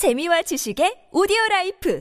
재미와 지식의 오디오 라이프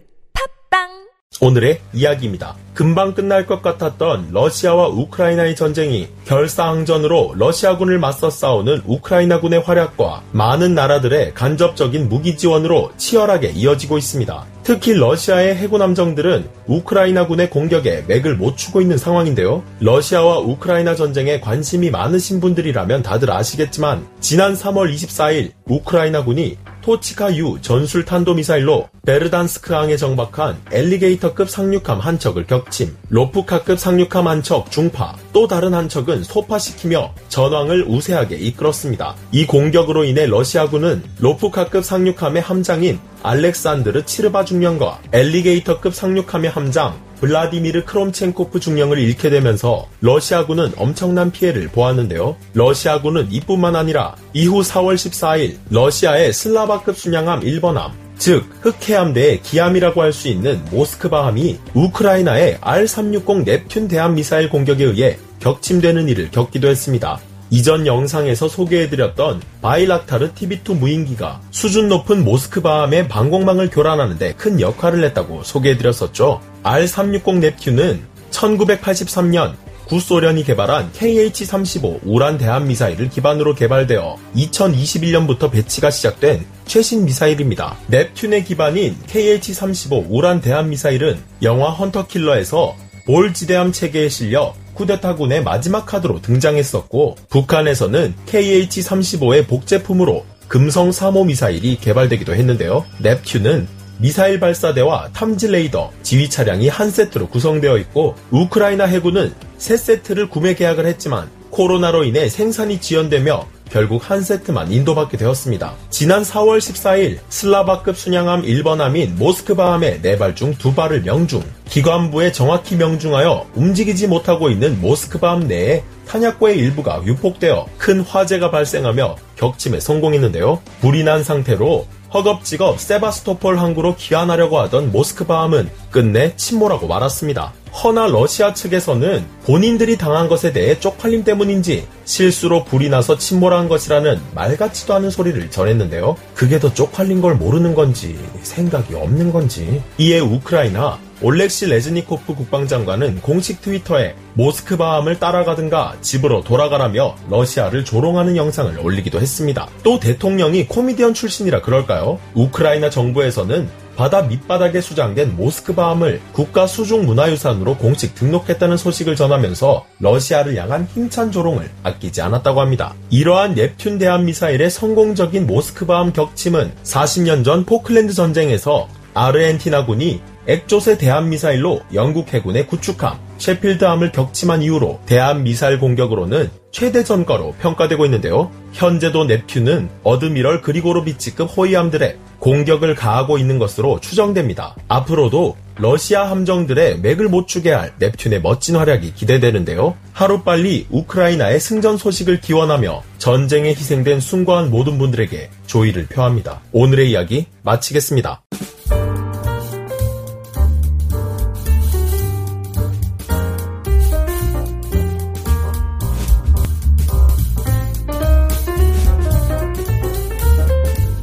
팝빵 오늘의 이야기입니다. 금방 끝날 것 같았던 러시아와 우크라이나의 전쟁이 결사항전으로 러시아군을 맞서 싸우는 우크라이나군의 활약과 많은 나라들의 간접적인 무기 지원으로 치열하게 이어지고 있습니다. 특히 러시아의 해군 함정들은 우크라이나군의 공격에 맥을 못 추고 있는 상황인데요. 러시아와 우크라이나 전쟁에 관심이 많으신 분들이라면 다들 아시겠지만 지난 3월 24일 우크라이나군이 토치카-U 전술 탄도미사일로 베르단스크항에 정박한 엘리게이터급 상륙함 한 척을 격침, 로프카급 상륙함 한 척 중파, 또 다른 한 척은 소파시키며 전황을 우세하게 이끌었습니다. 이 공격으로 인해 러시아군은 로프카급 상륙함의 함장인 알렉산드르 치르바 중령과 엘리게이터급 상륙함의 함장 블라디미르 크롬첸코프 중령을 잃게 되면서 러시아군은 엄청난 피해를 보았는데요. 러시아군은 이뿐만 아니라 이후 4월 14일 러시아의 슬라바급 순양함 1번함, 즉 흑해함 대의 기함이라고 할 수 있는 모스크바함이 우크라이나의 R-360 넵튠 대함 미사일 공격에 의해 격침되는 일을 겪기도 했습니다. 이전 영상에서 소개해드렸던 바이락타르 TB2 무인기가 수준 높은 모스크바함의 방공망을 교란하는데 큰 역할을 했다고 소개해드렸었죠. R-360 넵튠은 1983년 구소련이 개발한 KH-35 우란 대함 미사일을 기반으로 개발되어 2021년부터 배치가 시작된 최신 미사일입니다. 넵튠의 기반인 KH-35 우란 대함 미사일은 영화 헌터킬러에서 볼 지대함 체계에 실려 쿠데타군의 마지막 카드로 등장했었고 북한에서는 KH-35의 복제품으로 금성 3호 미사일이 개발되기도 했는데요. 넵튠은 미사일 발사대와 탐지 레이더, 지휘 차량이 한 세트로 구성되어 있고 우크라이나 해군은 세 세트를 구매 계약을 했지만 코로나로 인해 생산이 지연되며 결국 한 세트만 인도받게 되었습니다. 지난 4월 14일 슬라바급 순양함 1번함인 모스크바함의 4발 중 2발을 명중, 기관부에 정확히 명중하여 움직이지 못하고 있는 모스크바함 내에 탄약고의 일부가 유폭되어 큰 화재가 발생하며 격침에 성공했는데요. 불이 난 상태로 허겁지겁 세바스토폴 항구로 귀환하려고 하던 모스크바함은 끝내 침몰하고 말았습니다. 허나 러시아 측에서는 본인들이 당한 것에 대해 쪽팔림 때문인지 실수로 불이 나서 침몰한 것이라는 말 같지도 않은 소리를 전했는데요. 그게 더 쪽팔린 걸 모르는 건지 생각이 없는 건지 이에 우크라이나 올렉시 레즈니코프 국방장관은 공식 트위터에 모스크바함을 따라가든가 집으로 돌아가라며 러시아를 조롱하는 영상을 올리기도 했습니다. 또 대통령이 코미디언 출신이라 그럴까요? 우크라이나 정부에서는 바다 밑바닥에 수장된 모스크바함을 국가 수중 문화유산으로 공식 등록했다는 소식을 전하면서 러시아를 향한 힘찬 조롱을 아끼지 않았다고 합니다. 이러한 넵튠 대함 미사일의 성공적인 모스크바함 격침은 40년 전 포클랜드 전쟁에서 아르헨티나군이 엑조세 대함미사일로 영국 해군의 구축함 셰필드함을 격침한 이후로 대함미사일 공격으로는 최대 전과로 평가되고 있는데요. 현재도 넵튠은 어드미럴 그리고로비치급 호위함들에 공격을 가하고 있는 것으로 추정됩니다. 앞으로도 러시아 함정들의 맥을 못 추게 할 넵튠의 멋진 활약이 기대되는데요. 하루빨리 우크라이나의 승전 소식을 기원하며 전쟁에 희생된 숭고한 모든 분들에게 조의를 표합니다. 오늘의 이야기 마치겠습니다.